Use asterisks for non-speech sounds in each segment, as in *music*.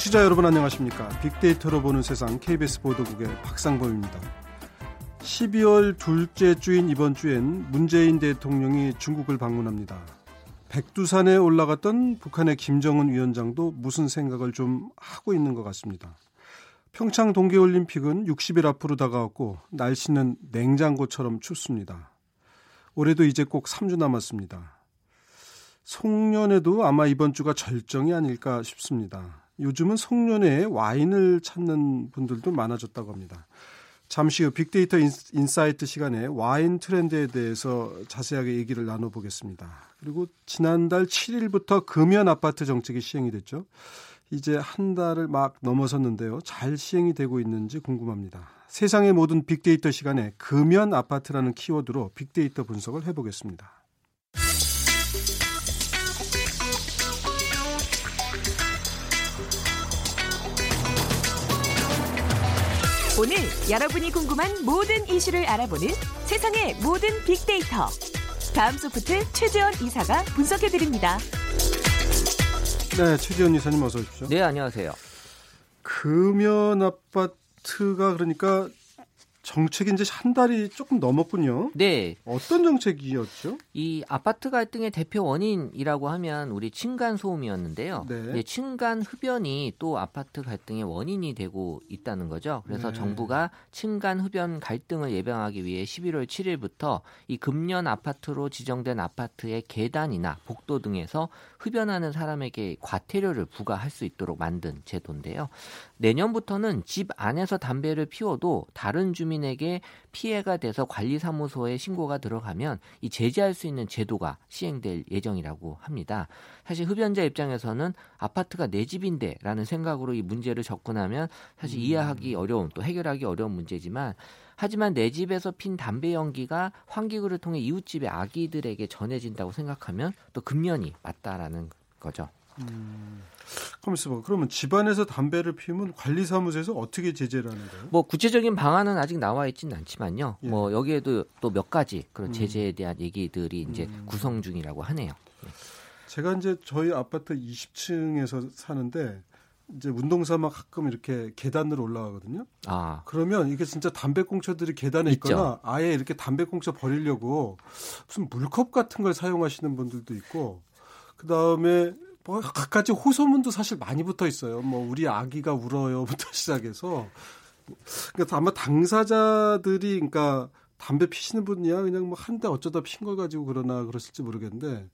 청취자 여러분 안녕하십니까? 빅데이터로 보는 세상 KBS 보도국의 박상범입니다. 12월 둘째 주인 이번 주엔 문재인 대통령이 중국을 방문합니다. 백두산에 올라갔던 북한의 김정은 위원장도 무슨 생각을 좀 하고 있는 것 같습니다. 평창 동계올림픽은 60일 앞으로 다가왔고 날씨는 냉장고처럼 춥습니다. 올해도 이제 꼭 3주 남았습니다. 송년회도 아마 이번 주가 절정이 아닐까 싶습니다. 요즘은 송년회에 와인을 찾는 분들도 많아졌다고 합니다. 잠시 후 빅데이터 insight 시간에 와인 트렌드에 대해서 자세하게 얘기를 나눠보겠습니다. 그리고 지난달 7일부터 금연 아파트 정책이 시행이 됐죠. 이제 한 달을 막 넘어섰는데요. 잘 시행이 되고 있는지 궁금합니다. 세상의 모든 빅데이터 시간에 금연 아파트라는 키워드로 빅데이터 분석을 해보겠습니다. 오늘 여러분이 궁금한 모든 이슈를 알아보는 세상의 모든 빅데이터. 다음 소프트 최재원 이사가 분석해드립니다. 네, 최재원 이사님 어서 오십시오. 네, 안녕하세요. 금연 아파트가 그러니까 정책이 이제 한 달이 조금 넘었군요. 네. 어떤 정책이었죠? 이 아파트 갈등의 대표 원인이라고 하면 우리 층간 소음이었는데요. 네. 층간 흡연이 또 아파트 갈등의 원인이 되고 있다는 거죠. 그래서 네. 정부가 층간 흡연 갈등을 예방하기 위해 11월 7일부터 이 금년 아파트로 지정된 아파트의 계단이나 복도 등에서 흡연하는 사람에게 과태료를 부과할 수 있도록 만든 제도인데요. 내년부터는 집 안에서 담배를 피워도 다른 주민에게 피해가 돼서 관리사무소에 신고가 들어가면 이 제재할 수 있는 제도가 시행될 예정이라고 합니다. 사실 흡연자 입장에서는 아파트가 내 집인데라는 생각으로 이 문제를 접근하면 사실 음. 이해하기 어려운 또 해결하기 어려운 문제지만 하지만 내 집에서 핀 담배 연기가 환기구를 통해 이웃집의 아기들에게 전해진다고 생각하면 또 금년이 맞다라는 거죠. 음, 있어봐. 그러면 집안에서 담배를 피우면 관리사무소에서 어떻게 제재를 하는 거예요? 뭐 구체적인 방안은 아직 나와 있지는 않지만요. 예. 뭐 여기에도 또 몇 가지 그런 음. 제재에 대한 얘기들이 이제 음. 구성 중이라고 하네요. 제가 이제 저희 아파트 20층에서 사는데 이제 운동 삼아 가끔 이렇게 계단으로 올라가거든요. 아, 그러면 이게 진짜 담배꽁초들이 계단에 있죠. 있거나 아예 이렇게 담배꽁초 버리려고 무슨 물컵 같은 걸 사용하시는 분들도 있고 그 다음에 뭐 갖가지 호소문도 사실 많이 붙어 있어요. 뭐 우리 아기가 울어요부터 *laughs* 시작해서. 그러니까 아마 당사자들이 그러니까 담배 피시는 분이야. 그냥 뭐 한 대 어쩌다 핀 걸 가지고 그러나 그랬을지 모르겠는데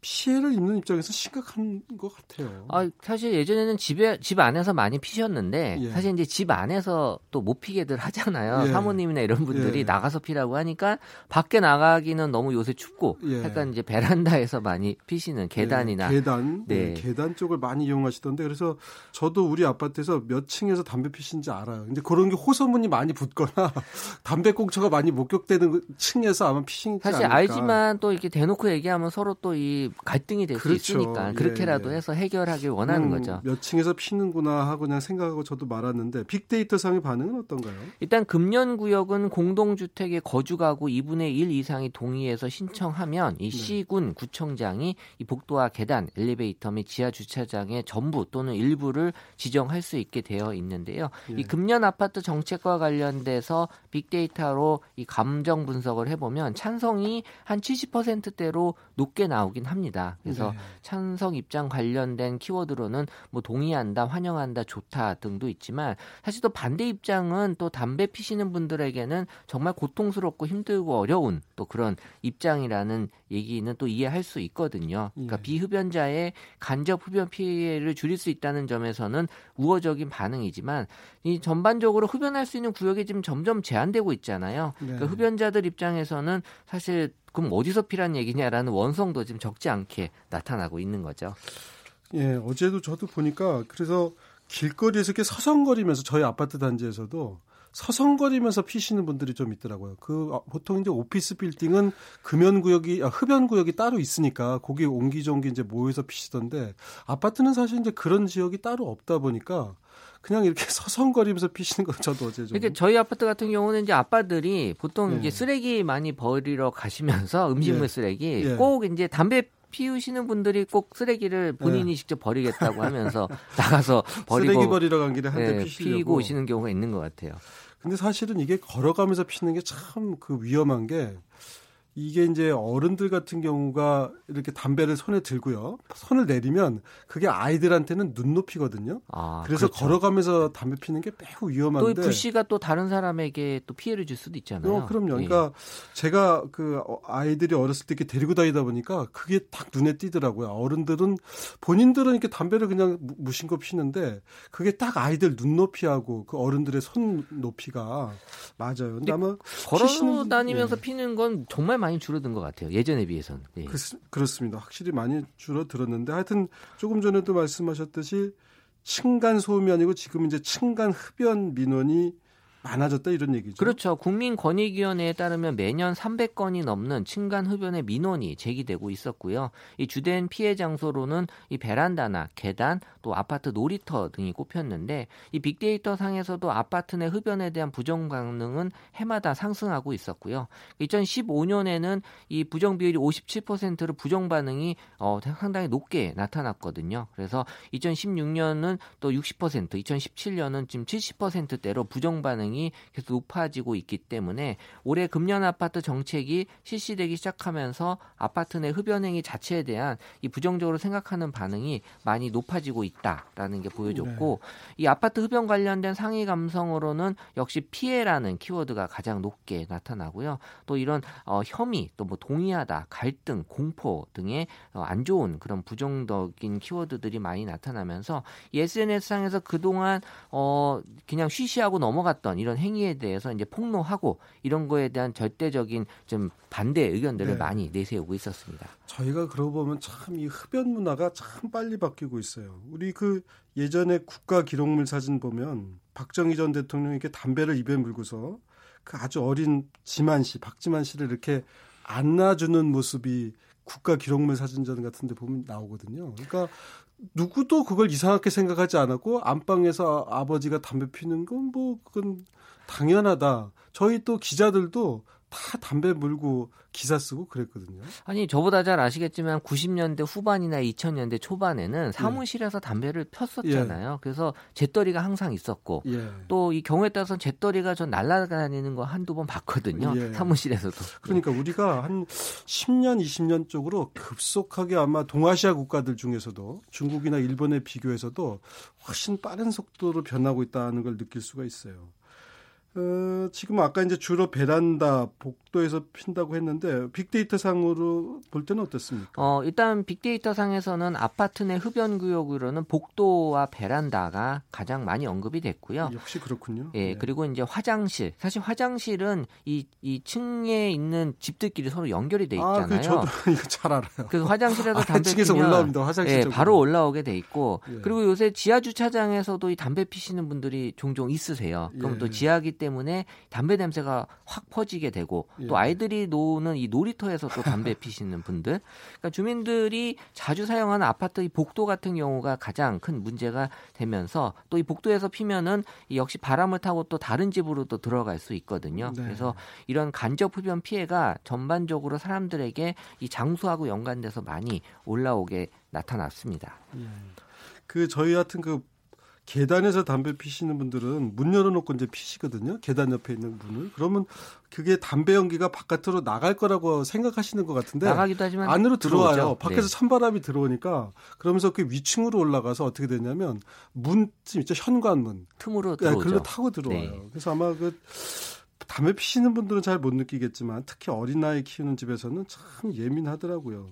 피해를 입는 입장에서 심각한 것 같아요. 아 사실 예전에는 집에 집 안에서 많이 피셨는데 예. 사실 이제 집 안에서 또 못 피게들 하잖아요. 예. 사모님이나 이런 분들이 예. 나가서 피라고 하니까 밖에 나가기는 너무 요새 춥고 예. 약간 이제 베란다에서 많이 피시는 계단이나 네, 계단, 네, 네. 계단 쪽을 많이 이용하시던데 그래서 저도 우리 아파트에서 몇 층에서 담배 피신지 알아요. 근데 그런 게 호소문이 많이 붙거나 *laughs* 담배 꽁초가 많이 목격되는 그 층에서 아마 피신지 사실 않을까. 알지만 또 이렇게 대놓고 얘기하면 서로 또이 갈등이 될수 그렇죠. 있으니까 예, 그렇게라도 예. 해서 해결하길 원하는 음, 거죠. 몇 층에서 피는구나 하고 그냥 생각하고 저도 말았는데 빅데이터 상의 반응은 어떤가요? 일단 금년 구역은 공동주택의 거주 가구 2분의 1 이상이 동의해서 신청하면 네. 이 시군 구청장이 이 복도와 계단, 엘리베이터 및 지하 주차장의 전부 또는 일부를 지정할 수 있게 되어 있는데요. 예. 이 금년 아파트 정책과 관련돼서 빅데이터로 이 감정 분석을 해보면 찬성이 한 70%대로 높게 나오긴 합니다. 그래서 네. 찬성 입장 관련된 키워드로는 뭐 동의한다, 환영한다, 좋다 등도 있지만 사실 또 반대 입장은 또 담배 피시는 분들에게는 정말 고통스럽고 힘들고 어려운 또 그런 입장이라는 얘기는 또 이해할 수 있거든요. 그러니까 예. 비흡연자의 간접 흡연 피해를 줄일 수 있다는 점에서는 우호적인 반응이지만 이 전반적으로 흡연할 수 있는 구역이 지금 점점 제한되고 있잖아요. 네. 그러니까 흡연자들 입장에서는 사실 그럼 어디서 피란 얘기냐라는 원성도 지금 적지 않게 나타나고 있는 거죠. 예, 어제도 저도 보니까 그래서 길거리에서 이렇게 서성거리면서 저희 아파트 단지에서도 서성거리면서 피시는 분들이 좀 있더라고요. 그 아, 보통 이제 오피스 빌딩은 금연 구역이 아, 흡연 구역이 따로 있으니까 거기 옹기종기 이제 모여서 피시던데 아파트는 사실 이제 그런 지역이 따로 없다 보니까 그냥 이렇게 *laughs* 서성거리면서 피시는 걸 저도 어제 좀 이렇게 저희 아파트 같은 경우는 이제 아빠들이 보통 네. 이제 쓰레기 많이 버리러 가시면서 *laughs* 음식물 예. 쓰레기 예. 꼭 이제 담배 피우시는 분들이 꼭 쓰레기를 본인이 네. 직접 버리겠다고 하면서 *laughs* 나가서 버리고 쓰레기 버리러 간 길에 한대 네, 피고 오시는 경우가 있는 것 같아요. 근데 사실은 이게 걸어가면서 피는 게 참 그 위험한 게 이게 이제 어른들 같은 경우가 이렇게 담배를 손에 들고요. 손을 내리면 그게 아이들한테는 눈높이거든요. 아, 그래서 그렇죠. 걸어가면서 담배 피는 게 매우 위험한데. 또 불씨가 또 다른 사람에게 또 피해를 줄 수도 있잖아요. 어, 그럼요. 예. 그러니까 제가 그 아이들이 어렸을 때 이렇게 데리고 다니다 보니까 그게 딱 눈에 띄더라고요. 어른들은 본인들은 이렇게 담배를 그냥 무심코 피는데 그게 딱 아이들 눈높이하고 그 어른들의 손 높이가 맞아요. 근데 아마 걸어 다니면서 예. 피는 건 정말 많이 줄어든 것 같아요. 예전에 비해서는. 예. 그, 렇습니다 확실히 많이 줄어들었는데 하여튼 조금 전에도 말씀하셨듯이 층간 소음이 아니고 지금 이제 층간 흡연 민원이 많아졌다 이런 얘기죠. 그렇죠. 국민권익위원회에 따르면 매년 300건이 넘는 층간 흡연의 민원이 제기되고 있었고요. 이 주된 피해 장소로는 이 베란다나 계단 또 아파트 놀이터 등이 꼽혔는데 이 빅데이터 상에서도 아파트 내 흡연에 대한 부정 반응은 해마다 상승하고 있었고요. 2015년에는 이 부정 비율이 57%로 부정 반응이 어, 상당히 높게 나타났거든요. 그래서 2016년은 또 60%, 2017년은 지금 70%대로 부정 반응 이 가능이 계속 높아지고 있기 때문에 올해 금년 아파트 정책이 실시되기 시작하면서 아파트 내 흡연행위 자체에 대한 이 부정적으로 생각하는 반응이 많이 높아지고 있다라는 게 보여졌고 네. 이 아파트 흡연 관련된 상위 감성으로는 역시 피해라는 키워드가 가장 높게 나타나고요. 또 이런 어, 혐의, 또 뭐 동의하다, 갈등, 공포 등의 어, 안 좋은 그런 부정적인 키워드들이 많이 나타나면서 SNS상에서 그동안 어, 그냥 쉬쉬하고 넘어갔던 이런 행위에 대해서 이제 폭로하고 이런 거에 대한 절대적인 좀 반대 의견들을 네. 많이 내세우고 있었습니다. 저희가 그러고 보면 참 이 흡연 문화가 참 빨리 바뀌고 있어요. 우리 그 예전에 국가 기록물 사진 보면 박정희 전 대통령이 이렇게 담배를 입에 물고서 그 아주 어린 지만 씨, 박지만 씨를 이렇게 안아주는 모습이 국가 기록물 사진전 같은 데 보면 나오거든요. 그러니까 누구도 그걸 이상하게 생각하지 않았고 안방에서 아버지가 담배 피는 건 뭐 그건 당연하다. 저희 또 기자들도 다 담배 물고 기사 쓰고 그랬거든요. 아니 저보다 잘 아시겠지만 90년대 후반이나 2000년대 초반에는 예. 사무실에서 예. 담배를 폈었잖아요. 예. 그래서 재떨이가 항상 있었고 예. 또이 경우에 따라서 재떨이가 전 날아다니는 거 한두 번 봤거든요. 예. 사무실에서도. 그러니까 우리가 한 10년 20년 쪽으로 급속하게 아마 동아시아 국가들 중에서도 중국이나 일본에 비교해서도 훨씬 빠른 속도로 변하고 있다는 걸 느낄 수가 있어요. 어, 지금 아까 이제 주로 베란다, 복도에서 핀다고 했는데 빅데이터 상으로 볼 때는 어떻습니까? 어, 일단 빅데이터 상에서는 아파트 내 흡연 구역으로는 복도와 베란다가 가장 많이 언급이 됐고요. 역시 그렇군요. 예, 네. 그리고 이제 화장실. 사실 화장실은 이, 이 층에 있는 집들끼리 서로 연결이 돼 있잖아요. 아, 그 저도 *laughs* 이거 잘 알아요. 그 화장실에서 아, 담배 피면 올라옵니다. 화장실 예, 바로 올라오게 돼 있고 예. 그리고 요새 지하 주차장에서도 이 담배 피시는 분들이 종종 있으세요. 그럼 예. 또 지하기 때문에 담배 냄새가 확 퍼지게 되고 예. 또 아이들이 노는 이 놀이터에서 또 담배 피시는 분들 그러니까 주민들이 자주 사용하는 아파트 이 복도 같은 경우가 가장 큰 문제가 되면서 또 이 복도에서 피면은 역시 바람을 타고 또 다른 집으로 또 들어갈 수 있거든요. 네. 그래서 이런 간접 흡연 피해가 전반적으로 사람들에게 이 장수하고 연관돼서 많이 올라오게 나타났습니다. 예. 그 저희 같은 그 계단에서 담배 피시는 분들은 문 열어놓고 이제 피시거든요. 계단 옆에 있는 문을. 그러면 그게 담배 연기가 바깥으로 나갈 거라고 생각하시는 것 같은데 나가기도 하지만 안으로 들어와요. 들어오죠. 밖에서 네. 찬바람이 들어오니까 그러면서 그 위층으로 올라가서 어떻게 되냐면 문쯤 있죠. 현관문 틈으로 네, 들어오죠. 그걸로 타고 들어와요. 네. 그래서 아마 그 담배 피시는 분들은 잘 못 느끼겠지만 특히 어린 아이 키우는 집에서는 참 예민하더라고요.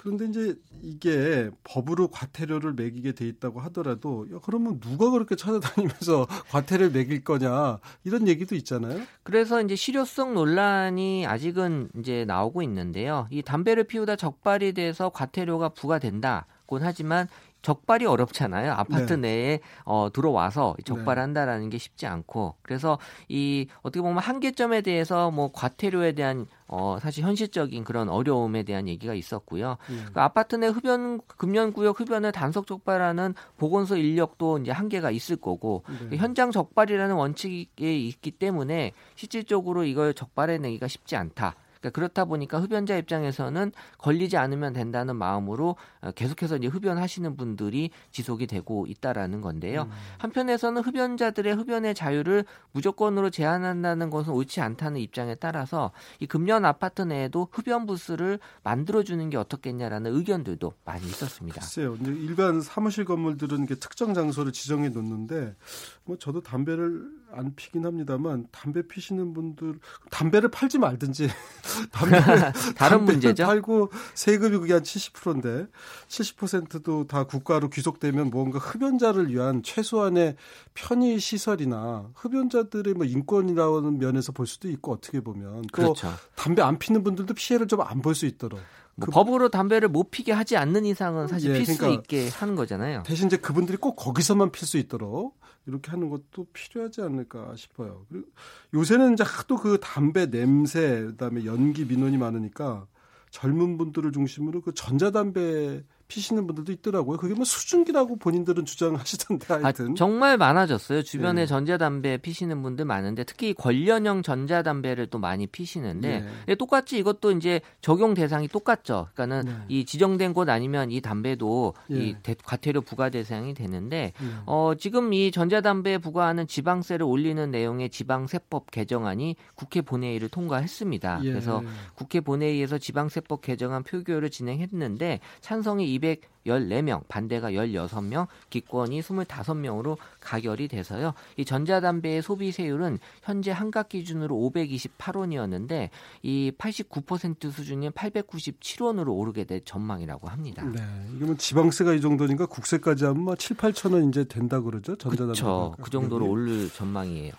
그런데 이제 이게 법으로 과태료를 매기게 돼 있다고 하더라도 야, 그러면 누가 그렇게 찾아다니면서 *laughs* 과태료를 매길 거냐 이런 얘기도 있잖아요. 그래서 이제 실효성 논란이 아직은 이제 나오고 있는데요. 이 담배를 피우다 적발이 돼서 과태료가 부과된다곤 하지만 적발이 어렵잖아요. 아파트 네. 내에 어, 들어와서 적발한다라는 게 쉽지 않고 그래서 이 어떻게 보면 한계점에 대해서 뭐 과태료에 대한 어, 사실 현실적인 그런 어려움에 대한 얘기가 있었고요. 음. 그 아파트 내 흡연 금연구역 흡연을 단속 적발하는 보건소 인력도 이제 한계가 있을 거고 네. 그 현장 적발이라는 원칙이 있기 때문에 실질적으로 이걸 적발해내기가 쉽지 않다. 그러니까 그렇다 보니까 흡연자 입장에서는 걸리지 않으면 된다는 마음으로 어, 계속해서 이제 흡연하시는 분들이 지속이 되고 있다라는 건데요. 음. 한편에서는 흡연자들의 흡연의 자유를 무조건으로 제한한다는 것은 옳지 않다는 입장에 따라서 이 금년 아파트 내에도 흡연 부스를 만들어 주는 게 어떻겠냐라는 의견들도 많이 있었습니다. 글쎄요. 일반 사무실 건물들은 특정 장소를 지정해 놓는데 뭐 저도 담배를 안 피긴 합니다만 담배 피시는 분들 담배를 팔지 말든지 *laughs* 담배 *laughs* 다른 문제죠. 팔고 세금이 그게 한 70%인데 70%도 다 국가로 귀속되면 뭔가 흡연자를 위한 최소한의 편의 시설이나 흡연자들의 뭐 인권이라는 면에서 볼 수도 있고 어떻게 보면 또 그렇죠. 담배 안 피는 분들도 피해를 좀 안 볼 수 있도록 뭐 그, 법으로 담배를 못 피게 하지 않는 이상은 사실 예, 필수 그러니까 있게 하는 거잖아요. 대신 이제 그분들이 꼭 거기서만 필 수 있도록 이렇게 하는 것도 필요하지 않을까 싶어요. 그리고 요새는 이제 하도 그 담배 냄새 그다음에 연기 민원이 많으니까 젊은 분들을 중심으로 그 전자담배 피시는 분들도 있더라고요. 그게 뭐 수증기라고 본인들은 주장하시던데 아, 하여튼 아, 정말 많아졌어요. 주변에 네. 전자담배 피시는 분들 많은데 특히 관련형 전자담배를 또 많이 피시는데 네. 똑같이 이것도 이제 적용 대상이 똑같죠. 그러니까는 네. 이 지정된 곳 아니면 이 담배도 이 네. 과태료 부과 대상이 되는데 네. 어, 지금 이 전자담배에 부과하는 지방세를 올리는 내용의 지방세법 개정안이 국회 본회의를 통과했습니다. 예. 그래서 국회 본회의에서 지방세법 개정안 표결을 진행했는데 찬성이 214명, 반대가 16명, 기권이 25명으로 가결이 돼서요. 이 전자담배의 소비세율은 현재 한각 기준으로 528원이었는데 이 89% 수준인 897원으로 오르게 될 전망이라고 합니다. 네. 뭐 지방세가 이 정도니까 국세까지 하면 뭐 7, 8천 원 이제 된다 그러죠. 전자담배. 그렇죠. 그 정도로 오를 전망이에요.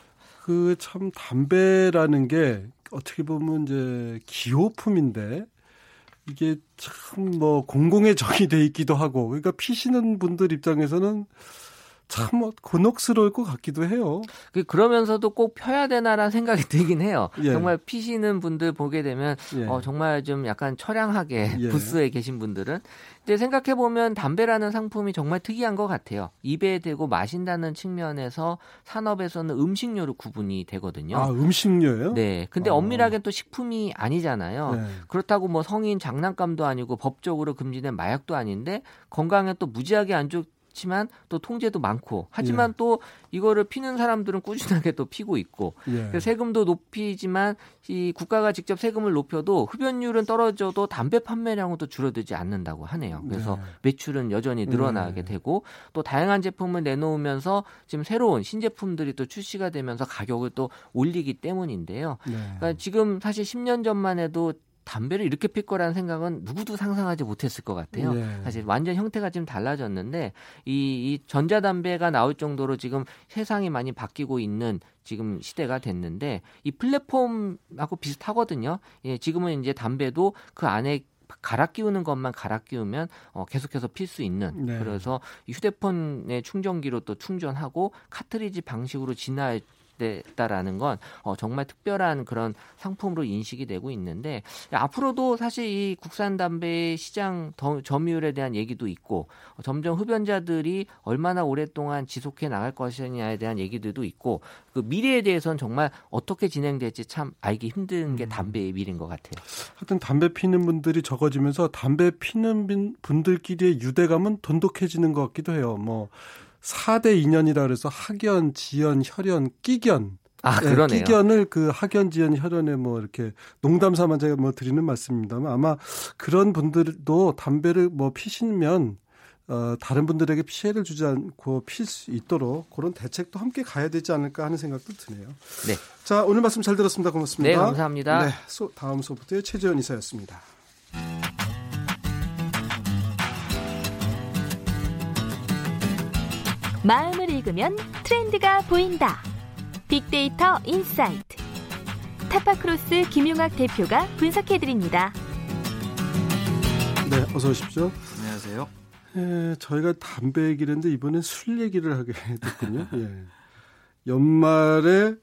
그 참 담배라는 게 어떻게 보면 이제 기호품인데 이게 참 뭐 공공의 적이 돼 있기도 하고 그러니까 피시는 분들 입장에서는 참뭐 곤혹스러울 것 같기도 해요. 그 그러면서도 꼭 펴야 되나라는 생각이 들긴 해요. 예. 정말 피시는 분들 보게 되면 예. 어, 정말 좀 약간 처량하게 예. 부스에 계신 분들은 근데 생각해 보면 담배라는 상품이 정말 특이한 것 같아요. 입에 대고 마신다는 측면에서 산업에서는 음식료로 구분이 되거든요. 아 음식료요 네. 근데 어. 엄밀하게 또 식품이 아니잖아요. 네. 그렇다고 뭐 성인 장난감도 아니고 법적으로 금지된 마약도 아닌데 건강에 또 무지하게 안 좋. 지만 또 통제도 많고 하지만 예. 또 이거를 피는 사람들은 꾸준하게 또 피고 있고 예. 세금도 높이지만 이 국가가 직접 세금을 높여도 흡연율은 떨어져도 담배 판매량은 또 줄어들지 않는다고 하네요. 그래서 네. 매출은 여전히 늘어나게 네. 되고 또 다양한 제품을 내놓으면서 지금 새로운 신제품들이 또 출시가 되면서 가격을 또 올리기 때문인데요. 네. 그러니까 지금 사실 10년 전만 해도 담배를 이렇게 필 거라는 생각은 누구도 상상하지 못했을 것 같아요. 네. 사실 완전 형태가 좀 달라졌는데 이, 이 전자담배가 나올 정도로 지금 세상이 많이 바뀌고 있는 지금 시대가 됐는데 이 플랫폼하고 비슷하거든요. 예, 지금은 이제 담배도 그 안에 갈아 끼우는 것만 갈아 끼우면 어, 계속해서 필 수 있는 네. 그래서 휴대폰의 충전기로 또 충전하고 카트리지 방식으로 진화할 됐다라는 건 어, 정말 특별한 그런 상품으로 인식이 되고 있는데 앞으로도 사실 이 국산 담배 시장 더, 점유율에 대한 얘기도 있고 어, 점점 흡연자들이 얼마나 오랫동안 지속해 나갈 것이냐에 대한 얘기들도 있고 그 미래에 대해서는 정말 어떻게 진행될지 참 알기 힘든 게 음. 담배의 미래인 것 같아요. 하여튼 담배 피는 분들이 적어지면서 담배 피는 분들끼리의 유대감은 돈독해지는 것 같기도 해요. 뭐 4대 인연이라 그래서 학연, 지연, 혈연, 끼견. 아, 네, 그러네요. 끼견을 그 학연, 지연, 혈연에 뭐 이렇게 농담 삼아 제가 뭐 드리는 말씀입니다만 아마 그런 분들도 담배를 뭐 피시면 어, 다른 분들에게 피해를 주지 않고 필 수 있도록 그런 대책도 함께 가야 되지 않을까 하는 생각도 드네요. 네. 자, 오늘 말씀 잘 들었습니다. 고맙습니다. 네, 감사합니다. 네, 소, 다음 소프트의 최재현 이사였습니다. 마음을 읽으면 트렌드가 보인다. 빅데이터 insight. 타파크로스 김용학 대표가 분석해드립니다. 네, 어서 오십시오. 안녕하세요. 예, 저희가 담배 얘기를 했는데 이번엔 술 얘기를 하게 *laughs* 됐군요. 예. 연말에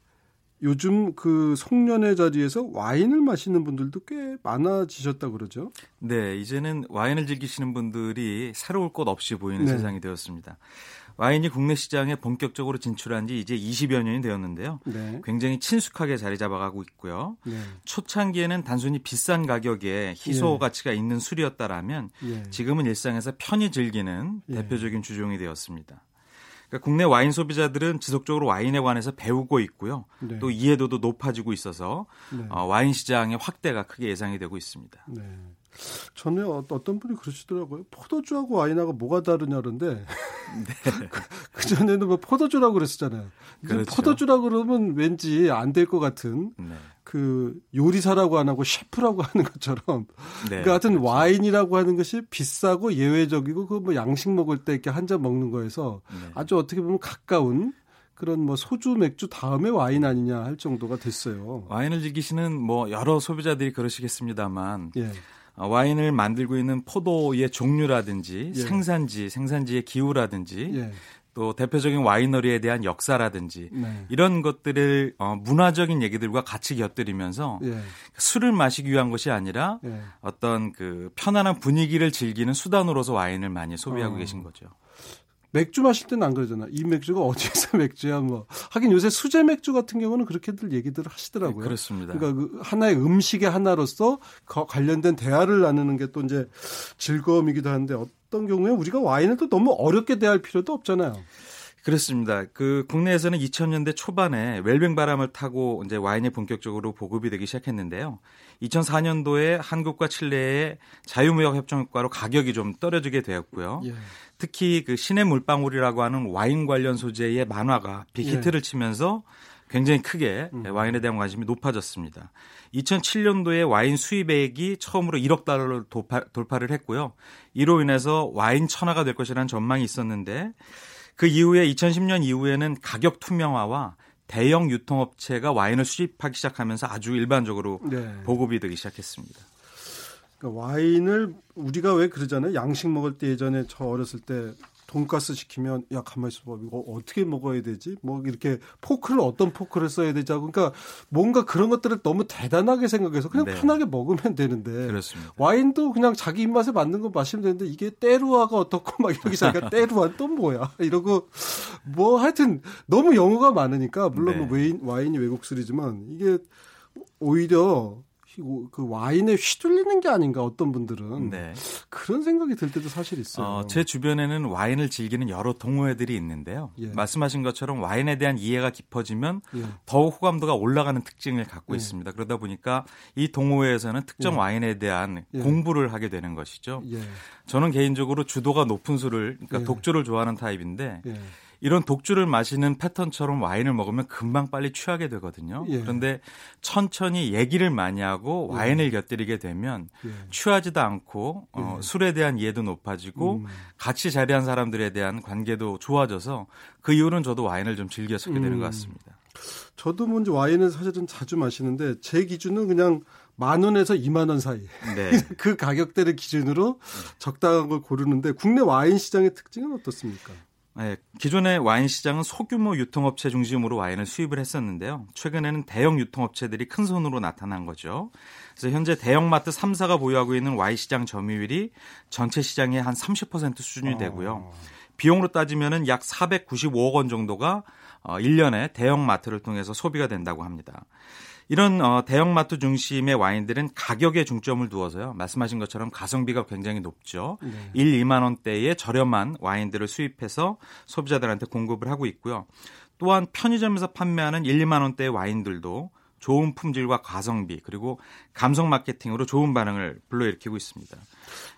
요즘 그 송년회 자리에서 와인을 마시는 분들도 꽤 많아지셨다 그러죠? 네, 이제는 와인을 즐기시는 분들이 새로울 것 없이 보이는 네. 세상이 되었습니다. 와인이 국내 시장에 본격적으로 진출한 지 이제 20여 년이 되었는데요. 네. 굉장히 친숙하게 자리 잡아가고 있고요. 네. 초창기에는 단순히 비싼 가격에 희소 예. 가치가 있는 술이었다라면 예. 지금은 일상에서 편히 즐기는 예. 대표적인 주종이 되었습니다. 그러니까 국내 와인 소비자들은 지속적으로 와인에 관해서 배우고 있고요. 네. 또 이해도도 높아지고 있어서 네. 어, 와인 시장의 확대가 크게 예상이 되고 있습니다. 네. 전에 어- 어떤 분이 그러시더라고요. 포도주하고 와인하고 뭐가 다르냐 그런데 *laughs* 그 전에는 뭐 포도주라고 그랬었잖아요. 그렇죠. 포도주라고 그러면 왠지 안 될 것 같은 네. 그 요리사라고 안 하고 셰프라고 하는 것처럼 네. 그 하여튼 와인이라고 하는 것이 비싸고 예외적이고 그 뭐 양식 먹을 때 이렇게 한 잔 먹는 거에서 네. 아주 어떻게 보면 가까운 그런 뭐 소주 맥주 다음에 와인 아니냐 할 정도가 됐어요. 와인을 즐기시는 뭐 여러 소비자들이 그러시겠습니다만 예. 어, 와인을 만들고 있는 포도의 종류라든지 예. 생산지, 생산지의 기후라든지 예. 또 대표적인 와이너리에 대한 역사라든지 네. 이런 것들을 어, 문화적인 얘기들과 같이 곁들이면서 예. 술을 마시기 위한 것이 아니라 예. 어떤 그 편안한 분위기를 즐기는 수단으로서 와인을 많이 소비하고 어. 계신 거죠. 맥주 마실 때는 안 그러잖아. 이 맥주가 어디서 *laughs* 맥주야 뭐. 하긴 요새 수제 맥주 같은 경우는 그렇게들 얘기들을 하시더라고요. 그렇습니다. 그러니까 그 하나의 음식의 하나로서 거- 관련된 대화를 나누는 게 또 이제 즐거움이기도 한데 어떤 경우에 우리가 와인을 또 너무 어렵게 대할 필요도 없잖아요. 그렇습니다. 그 국내에서는 2000년대 초반에 웰빙 바람을 타고 이제 와인이 본격적으로 보급이 되기 시작했는데요. 2004년도에 한국과 칠레의 자유무역 협정 효과로 가격이 좀 떨어지게 되었고요. 예. 특히 그 신의 물방울이라고 하는 와인 관련 소재의 만화가 빅히트를 치면서 굉장히 크게 와인에 대한 관심이 높아졌습니다. 2007년도에 와인 수입액이 처음으로 1억 달러를 돌파, 돌파 를 했고요. 이로 인해서 와인 천하가 될 것이라는 전망이 있었는데 그 이후에 2010년 이후에는 가격 투명화와 대형 유통업체가 와인을 수입하기 시작하면서 아주 일반적으로 네. 보급이 되기 시작했습니다. 그러니까 와인을 우리가 왜 그러잖아요. 양식 먹을 때 예전에 저 어렸을 때 돈가스 시키면 야 가만히 있어봐 이거 어떻게 먹어야 되지? 뭐 이렇게 포크를 어떤 포크를 써야 되지? 하고 그러니까 뭔가 그런 것들을 너무 대단하게 생각해서 그냥 네. 편하게 먹으면 되는데 그렇습니다. 와인도 그냥 자기 입맛에 맞는 거 마시면 되는데 이게 때루아가 어떻고 막 이러기 시작하니까 *laughs* 때루아 또 뭐야 이러고 뭐 하여튼 너무 영어가 많으니까 물론 네. 뭐 와인, 와인이 외국 술이지만 이게 오히려 그 와인에 휘둘리는 게 아닌가 어떤 분들은 네. 그런 생각이 들 때도 사실 있어요. 어, 제 주변에는 와인을 즐기는 여러 동호회들이 있는데요. 예. 말씀하신 것처럼 와인에 대한 이해가 깊어지면 예. 더욱 호감도가 올라가는 특징을 갖고 예. 있습니다. 그러다 보니까 이 동호회에서는 특정 예. 와인에 대한 예. 공부를 하게 되는 것이죠. 예. 저는 개인적으로 주도가 높은 술을, 그러니까 예. 독주를 좋아하는 타입인데 예. 이런 독주를 마시는 패턴처럼 와인을 먹으면 금방 빨리 취하게 되거든요. 예. 그런데 천천히 얘기를 많이 하고 와인을 곁들이게 되면 예. 취하지도 않고 어, 예. 술에 대한 이해도 높아지고 음. 같이 자리한 사람들에 대한 관계도 좋아져서 그 이후로는 저도 와인을 좀 즐겨 되는 음. 것 같습니다. 저도 먼저 와인을 사실은 자주 마시는데 제 기준은 그냥 만 원에서 2만 원 사이 네. *laughs* 그 가격대를 기준으로 적당한 걸 고르는데 국내 와인 시장의 특징은 어떻습니까? 네, 기존의 와인 시장은 소규모 유통업체 중심으로 와인을 수입을 했었는데요. 최근에는 대형 유통업체들이 큰 손으로 나타난 거죠. 그래서 현재 대형마트 3사가 보유하고 있는 와인 시장 점유율이 전체 시장의 한 30% 수준이 되고요. 비용으로 따지면은 약 495억 원 정도가 어 1년에 대형마트를 통해서 소비가 된다고 합니다. 이런 어, 대형마트 중심의 와인들은 가격에 중점을 두어서요. 말씀하신 것처럼 가성비가 굉장히 높죠. 네. 1, 2만 원대의 저렴한 와인들을 수입해서 소비자들한테 공급을 하고 있고요. 또한 편의점에서 판매하는 1, 2만 원대의 와인들도 좋은 품질과 가성비 그리고 감성 마케팅으로 좋은 반응을 불러일으키고 있습니다.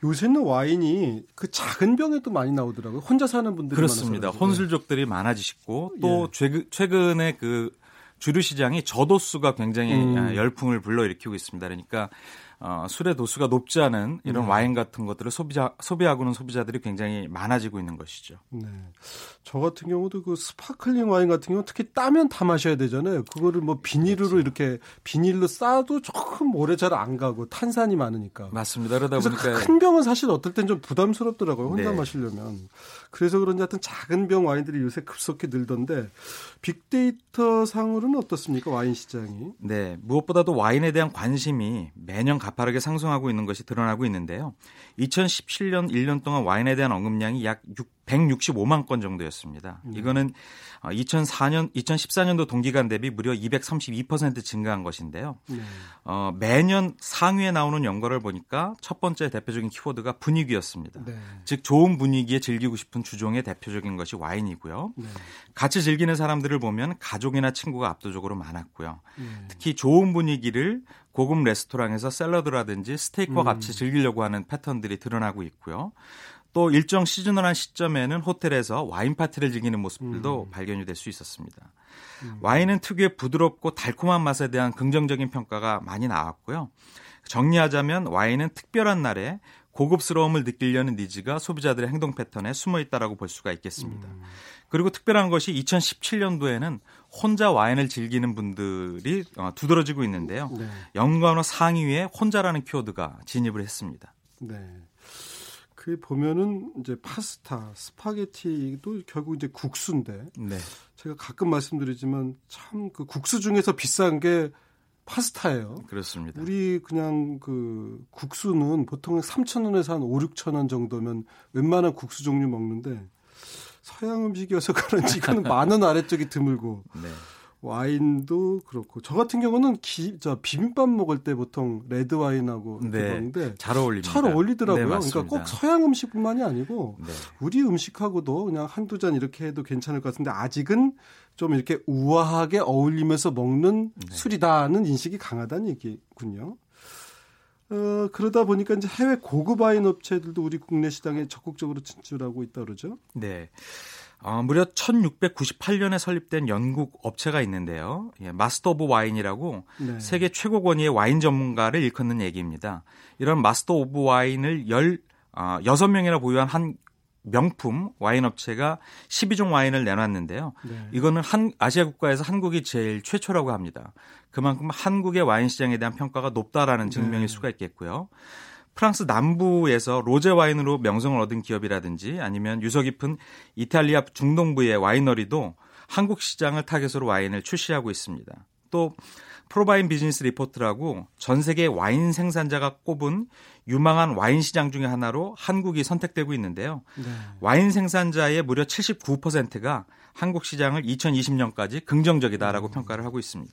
요새는 와인이 그 작은 병에도 많이 나오더라고요. 혼자 사는 분들이 그렇습니다. 많아서. 혼술족들이 많아지시고 또 예. 최근, 최근에 그 주류 시장이 저도수가 굉장히 음. 아, 열풍을 불러일으키고 있습니다. 그러니까 어, 술의 도수가 높지 않은 이런 네. 와인 같은 것들을 소비자 소비하고는 소비자들이 굉장히 많아지고 있는 것이죠. 네. 저 같은 경우도 그 sparkling 와인 같은 경우 특히 따면 다 마셔야 되잖아요. 그거를 뭐 비닐로 그렇죠. 이렇게 비닐로 싸도 조금 오래 잘 안 가고 탄산이 많으니까. 맞습니다. 그러다 보니까 큰 병은 사실 어떨 땐 좀 부담스럽더라고요. 혼자 네. 마시려면. 그래서 그런지 하여튼 작은 병 와인들이 요새 급속히 늘던데 빅데이터 상으로는 어떻습니까? 와인 시장이. 네 무엇보다도 와인에 대한 관심이 매년 가 파르게 상승하고 있는 것이 드러나고 있는데요. 2017년 1년 동안 와인에 대한 언급량이 약 165만 건 정도였습니다. 네. 이거는 2004년 어, 2014년도 동기간 대비 무려 232% 증가한 것인데요. 네. 어, 매년 상위에 나오는 연거를 보니까 첫 번째 대표적인 키워드가 분위기였습니다. 네. 즉 좋은 분위기에 즐기고 싶은 주종의 대표적인 것이 와인이고요. 네. 같이 즐기는 사람들을 보면 가족이나 친구가 압도적으로 많았고요. 네. 특히 좋은 분위기를 고급 레스토랑에서 샐러드라든지 스테이크와 음. 같이 즐기려고 하는 패턴들이 드러나고 있고요. 또 일정 시즌널한 시점에는 호텔에서 와인 파티를 즐기는 모습들도 음. 발견이 될 수 있었습니다. 음. 와인은 특유의 부드럽고 달콤한 맛에 대한 긍정적인 평가가 많이 나왔고요. 정리하자면 와인은 특별한 날에 고급스러움을 느끼려는 니즈가 소비자들의 행동 패턴에 숨어 있다라고 볼 수가 있겠습니다. 음. 그리고 특별한 것이 2017년도에는 혼자 와인을 즐기는 분들이 어, 두드러지고 있는데요. 네. 연관어 상위에 혼자라는 키워드가 진입을 했습니다. 네. 그 보면은 이제 파스타, 스파게티도 결국 이제 국수인데. 네. 제가 가끔 말씀드리지만 참 그 국수 중에서 비싼 게 파스타예요. 그렇습니다. 우리 그냥 그 국수는 보통 3,000원에서 한 5, 6,000원 정도면 웬만한 국수 종류 먹는데 서양 음식이어서 *laughs* 그런지 이거는 만 원 아래쪽이 드물고 네. 와인도 그렇고 저 같은 경우는 기, 저 비빔밥 먹을 때 보통 레드 와인하고 네, 먹는데 잘 어울립니다. 잘 어울리더라고요. 네, 그러니까 꼭 서양 음식뿐만이 아니고 네. 우리 음식하고도 그냥 한두 잔 이렇게 해도 괜찮을 것 같은데 아직은 좀 이렇게 우아하게 어울리면서 먹는 네. 술이다는 인식이 강하다는 얘기군요. 어, 그러다 보니까 이제 해외 고급 와인 업체들도 우리 국내 시장에 적극적으로 진출하고 있다 그러죠. 네. 어, 무려 1698년에 설립된 영국 업체가 있는데요. 예, Master of Wine이라고 네. 세계 최고 권위의 와인 전문가를 일컫는 얘기입니다. 이런 Master of Wine을 열 어, 6명이나 보유한 한 명품 와인 업체가 12종 와인을 내놨는데요. 네. 이거는 한 아시아 국가에서 한국이 제일 최초라고 합니다. 그만큼 한국의 와인 시장에 대한 평가가 높다라는 증명일 네. 수가 있겠고요. 프랑스 남부에서 로제 와인으로 명성을 얻은 기업이라든지 아니면 유서 깊은 이탈리아 중동부의 winery도 한국 시장을 타겟으로 와인을 출시하고 있습니다. 또 ProWein Business Report라고 전 세계 와인 생산자가 꼽은 유망한 와인 시장 중의 하나로 한국이 선택되고 있는데요. 네. 와인 생산자의 무려 79%가 한국 시장을 2020년까지 긍정적이다라고 음. 평가를 하고 있습니다.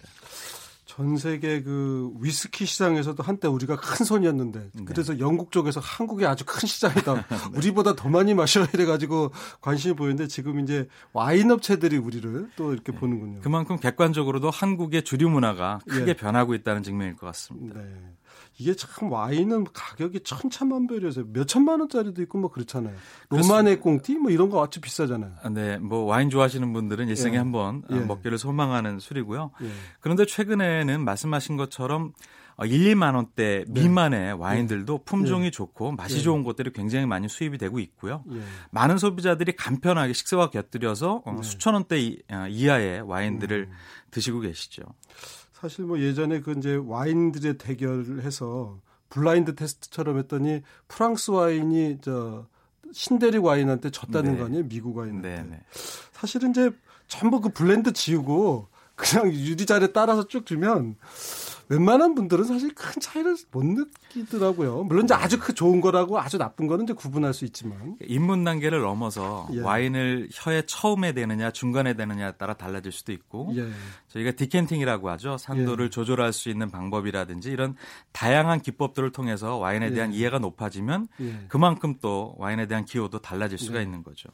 전 세계 그 위스키 시장에서도 한때 우리가 큰 손이었는데 네. 그래서 영국 쪽에서 한국이 아주 큰 시장이다. *laughs* 네. 우리보다 더 많이 마셔야 돼 가지고 관심이 보이는데 지금 이제 와인 업체들이 우리를 또 이렇게 네. 보는군요. 그만큼 객관적으로도 한국의 주류 문화가 크게 예. 변하고 있다는 증명일 것 같습니다. 네. 이게 참 와인은 가격이 천차만별이어서 몇 천만 원짜리도 있고 뭐 그렇잖아요. 로마네 꽁티 뭐 이런 거 아주 비싸잖아요. 아, 네, 뭐 와인 좋아하시는 분들은 일생에 예. 한번 아, 예. 먹기를 소망하는 술이고요. 예. 그런데 최근에는 말씀하신 것처럼 1, 어, 2만 원대 네. 미만의 네. 와인들도 품종이 네. 좋고 맛이 네. 좋은 것들이 굉장히 많이 수입이 되고 있고요. 예. 많은 소비자들이 간편하게 식사와 곁들여서 어, 네. 수천 원대 어, 이하의 와인들을 음. 드시고 계시죠. 사실 뭐 예전에 그 이제 와인들의 대결을 해서 블라인드 테스트처럼 했더니 프랑스 와인이 저 신대륙 와인한테 졌다는 네. 거 아니에요? 미국 와인한테. 네, 네. 사실은 이제 전부 그 블렌드 지우고 그냥 유리잔에 따라서 쭉 주면 웬만한 분들은 사실 큰 차이를 못 느끼더라고요. 물론 이제 아주 그 좋은 거라고 아주 나쁜 거는 이제 구분할 수 있지만 입문 단계를 넘어서 예. 와인을 혀에 처음에 대느냐 중간에 대느냐에 따라 달라질 수도 있고 예. 저희가 디켄팅이라고 하죠. 산도를 예. 조절할 수 있는 방법이라든지 이런 다양한 기법들을 통해서 와인에 대한 예. 이해가 높아지면 예. 그만큼 또 와인에 대한 기호도 달라질 수가 예. 있는 거죠.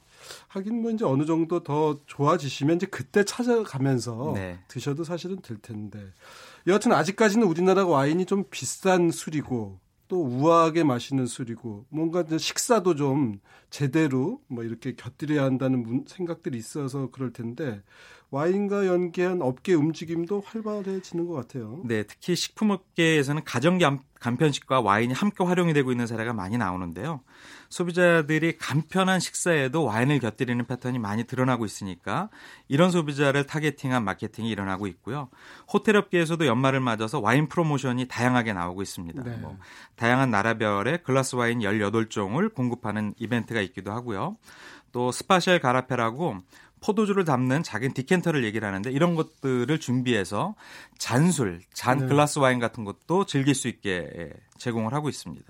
하긴 뭐 이제 어느 정도 더 좋아지시면 이제 그때 찾아가면서 네. 드셔도 사실은 될 텐데. 여하튼 아직까지는 우리나라 와인이 좀 비싼 술이고 또 우아하게 마시는 술이고 뭔가 식사도 좀 제대로 뭐 이렇게 곁들여야 한다는 생각들이 있어서 그럴 텐데 와인과 연계한 업계 움직임도 활발해지는 것 같아요. 네, 특히 식품업계에서는 가정 간편식과 와인이 함께 활용이 되고 있는 사례가 많이 나오는데요. 소비자들이 간편한 식사에도 와인을 곁들이는 패턴이 많이 드러나고 있으니까 이런 소비자를 targeting한 마케팅이 일어나고 있고요. 호텔업계에서도 연말을 맞아서 와인 프로모션이 다양하게 나오고 있습니다. 네. 뭐 다양한 나라별의 글라스 와인 18종을 공급하는 이벤트가 있기도 하고요. 또 special carafe라고 포도주를 담는 작은 decanter를 얘기를 하는데 이런 것들을 준비해서 잔술, 잔 네. 글라스 와인 같은 것도 즐길 수 있게 예, 제공을 하고 있습니다.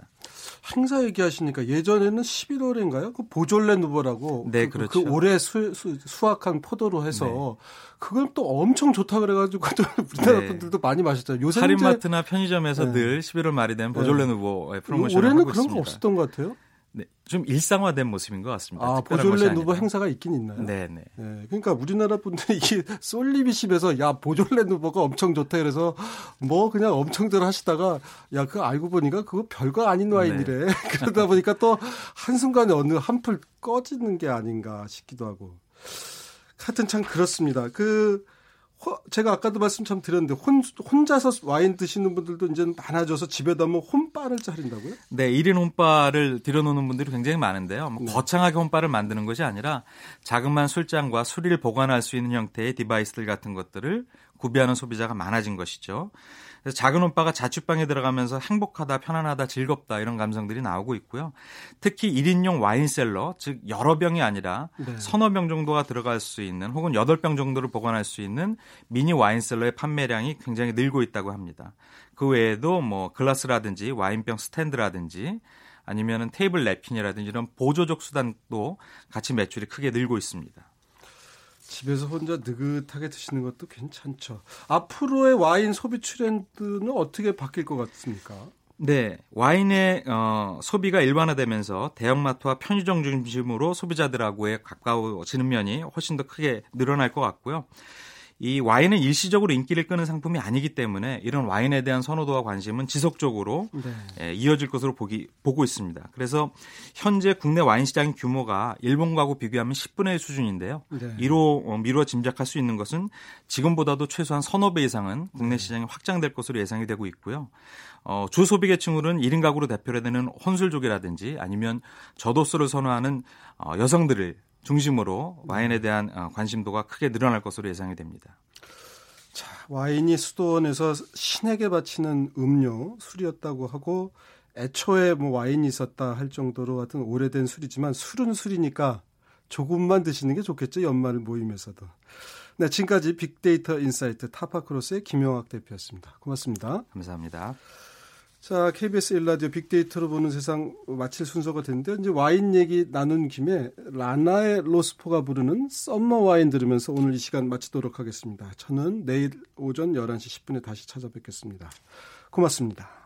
행사 얘기하시니까 예전에는 11월인가요? 그 보졸레 누보라고 네, 그, 그렇죠. 그 올해 수, 수확한 포도로 해서 네. 그걸 또 엄청 좋다 그래가지고 또 *laughs* 우리나라 네. 분들도 많이 마셨잖아요. 요새 할인마트나 편의점에서 네. 늘 11월 말이 되면 보졸레 누보의 프로모션을 올해는 하고 그런 있습니다. 거 없었던 것 같아요. 네, 좀 일상화된 모습인 것 같습니다. 아, 보졸레 누버 행사가 있긴 있나요? 네, 네. 네 그러니까 우리나라 분들이 이게 솔리비십에서 야 보졸레 누버가 엄청 좋다 그래서 뭐 그냥 엄청들 하시다가 야 그거 알고 보니까 그거 별거 아닌 네. 와인이래. 네. *laughs* 그러다 보니까 또 한 순간에 어느 한풀 꺼지는 게 아닌가 싶기도 하고. 하여튼 참 그렇습니다. 그 제가 아까도 말씀 참 드렸는데 혼, 혼자서 와인 드시는 분들도 이제 많아져서 집에다 뭐 홈바를 차린다고요? 네, 1인 홈바를 들여놓는 분들이 굉장히 많은데요. 뭐 네. 거창하게 홈바를 만드는 것이 아니라 자그마한 술잔과 술을 보관할 수 있는 형태의 디바이스들 같은 것들을 구비하는 소비자가 많아진 것이죠. 그래서 작은 오빠가 자취방에 들어가면서 행복하다, 편안하다, 즐겁다 이런 감성들이 나오고 있고요. 특히 1인용 와인셀러, 즉 여러 병이 아니라 네. 서너 병 정도가 들어갈 수 있는 혹은 8병 정도를 보관할 수 있는 미니 와인셀러의 판매량이 굉장히 늘고 있다고 합니다. 그 외에도 뭐 글라스라든지 와인병 스탠드라든지 아니면은 테이블 랩핀이라든지 이런 보조적 수단도 같이 매출이 크게 늘고 있습니다. 집에서 혼자 느긋하게 드시는 것도 괜찮죠. 앞으로의 와인 소비 트렌드는 어떻게 바뀔 것 같습니까? 네, 와인의 어, 소비가 일반화되면서 대형마트와 편의점 중심으로 소비자들하고의 가까워지는 면이 훨씬 더 크게 늘어날 것 같고요. 이 와인은 일시적으로 인기를 끄는 상품이 아니기 때문에 이런 와인에 대한 선호도와 관심은 지속적으로 네. 예, 이어질 것으로 보기, 보고 있습니다. 그래서 현재 국내 와인 시장 규모가 일본과고 비교하면 10분의 1 수준인데요. 네. 이로 어, 미루어 짐작할 수 있는 것은 지금보다도 최소한 서너 배 이상은 국내 네. 시장이 확장될 것으로 예상이 되고 있고요. 어, 주 소비 계층으로는 1인 가구로 대표되는 혼술족이라든지 아니면 저도수를 선호하는 어, 여성들을 중심으로 와인에 대한 어, 관심도가 크게 늘어날 것으로 예상이 됩니다. 자, 와인이 수도원에서 신에게 바치는 음료, 술이었다고 하고 애초에 뭐 와인이 있었다 할 정도로 하여튼 오래된 술이지만 술은 술이니까 조금만 드시는 게 좋겠죠. 연말 모임에서도. 네, 지금까지 빅데이터 인사이트 타파크로스의 김영학 대표였습니다. 고맙습니다. 감사합니다. 자, KBS 일라디오 빅데이터로 보는 세상 마칠 순서가 됐는데 이제 와인 얘기 나눈 김에 라나의 로스포가 부르는 Summer Wine 들으면서 오늘 이 시간 마치도록 하겠습니다. 저는 내일 오전 11시 10분에 다시 찾아뵙겠습니다. 고맙습니다.